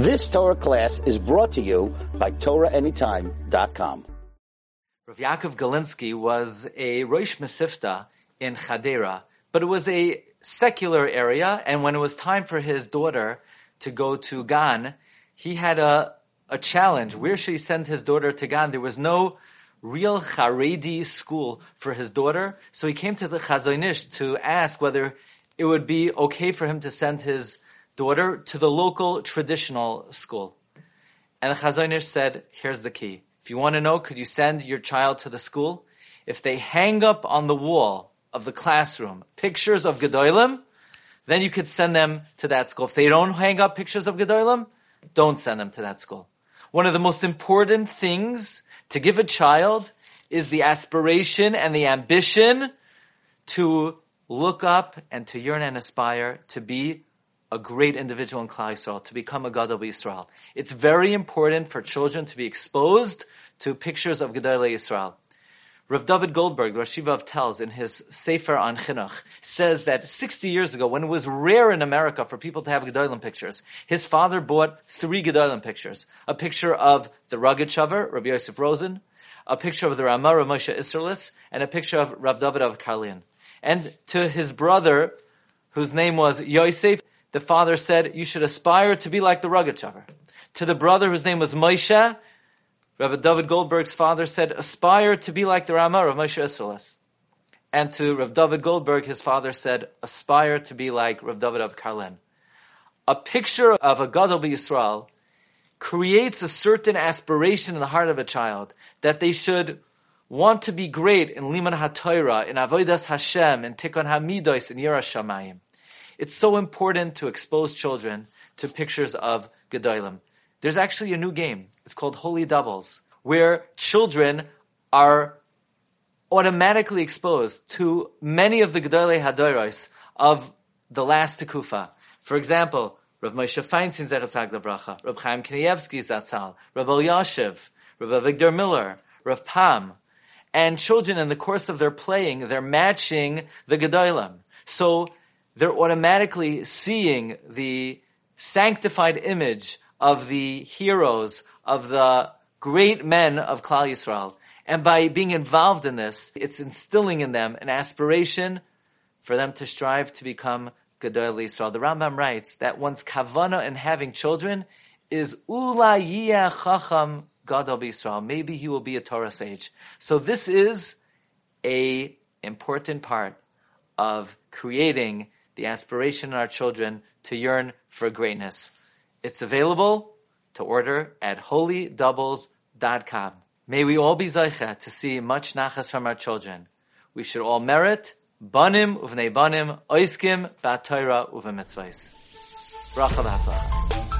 This Torah class is brought to you by TorahAnytime.com. Rav Yaakov Galinsky was a Rosh Mesifta in Chadera, but it was a secular area, and when it was time for his daughter to go to Gan, he had a, a challenge. Where should he send his daughter to Gan? There was no real Haredi school for his daughter, so he came to the Chazon Ish to ask whether it would be okay for him to send his daughter to the local traditional school. And the Chazon said, here's the key. If you want to know, could you send your child to the school? If they hang up on the wall of the classroom pictures of Gedolim, then you could send them to that school. If they don't hang up pictures of Gedolim, don't send them to that school. One of the most important things to give a child is the aspiration and the ambition to look up and to yearn and aspire to be a great individual in Klal Yisrael, to become a Gadol Yisrael. It's very important for children to be exposed to pictures of Gadol Yisrael. Rav David Goldberg, Yeshiva tells in his Sefer on Chinuch, says that 60 years ago, when it was rare in America for people to have Gedolim pictures, his father bought three Gedolim pictures. A picture of the Rogatchover, Rabbi Yosef Rosen, a picture of the Ramah Moshe Isserlis, and a picture of Rav David of Karlin. And to his brother, whose name was Yosef, the father said, you should aspire to be like the Rogatchover. To the brother whose name was Moshe, Rabbi David Goldberg's father said, aspire to be like the Ramah of Moshe Isserlis. And to Rav David Goldberg, his father said, aspire to be like Rav David of Karlin. A picture of a Gadol Yisrael creates a certain aspiration in the heart of a child that they should want to be great in Liman HaTorah, in Avodas Hashem, in Tikkun Hamidos, in Yiras Shamayim. It's so important to expose children to pictures of Gedolim. There's actually a new game. It's called Holy Doubles, where children are automatically exposed to many of the Gedolei Hadoros of the last Tekufa. For example, Rav Moshe Feinstein Zechatzag Bracha, Rav Chaim Kanievsky Zatzal, Rav Elyashiv, Rav Avigdor Miller, Rav Pam, and children in the course of their playing, they're matching the Gedolim. So they're automatically seeing the sanctified image of the heroes, of the great men of Klal Yisrael. And by being involved in this, it's instilling in them an aspiration for them to strive to become Gadol Yisrael. The Rambam writes that one's kavana in having children is Ula Chacham Gadol Yisrael. Maybe he will be a Torah sage. So this is a important part of creating the aspiration in our children to yearn for greatness. It's available to order at holydoubles.com. May we all be zaycha to see much nachas from our children. We should all merit banim uvnei banim oiskim ba'toira uvemitzvahs. Bracha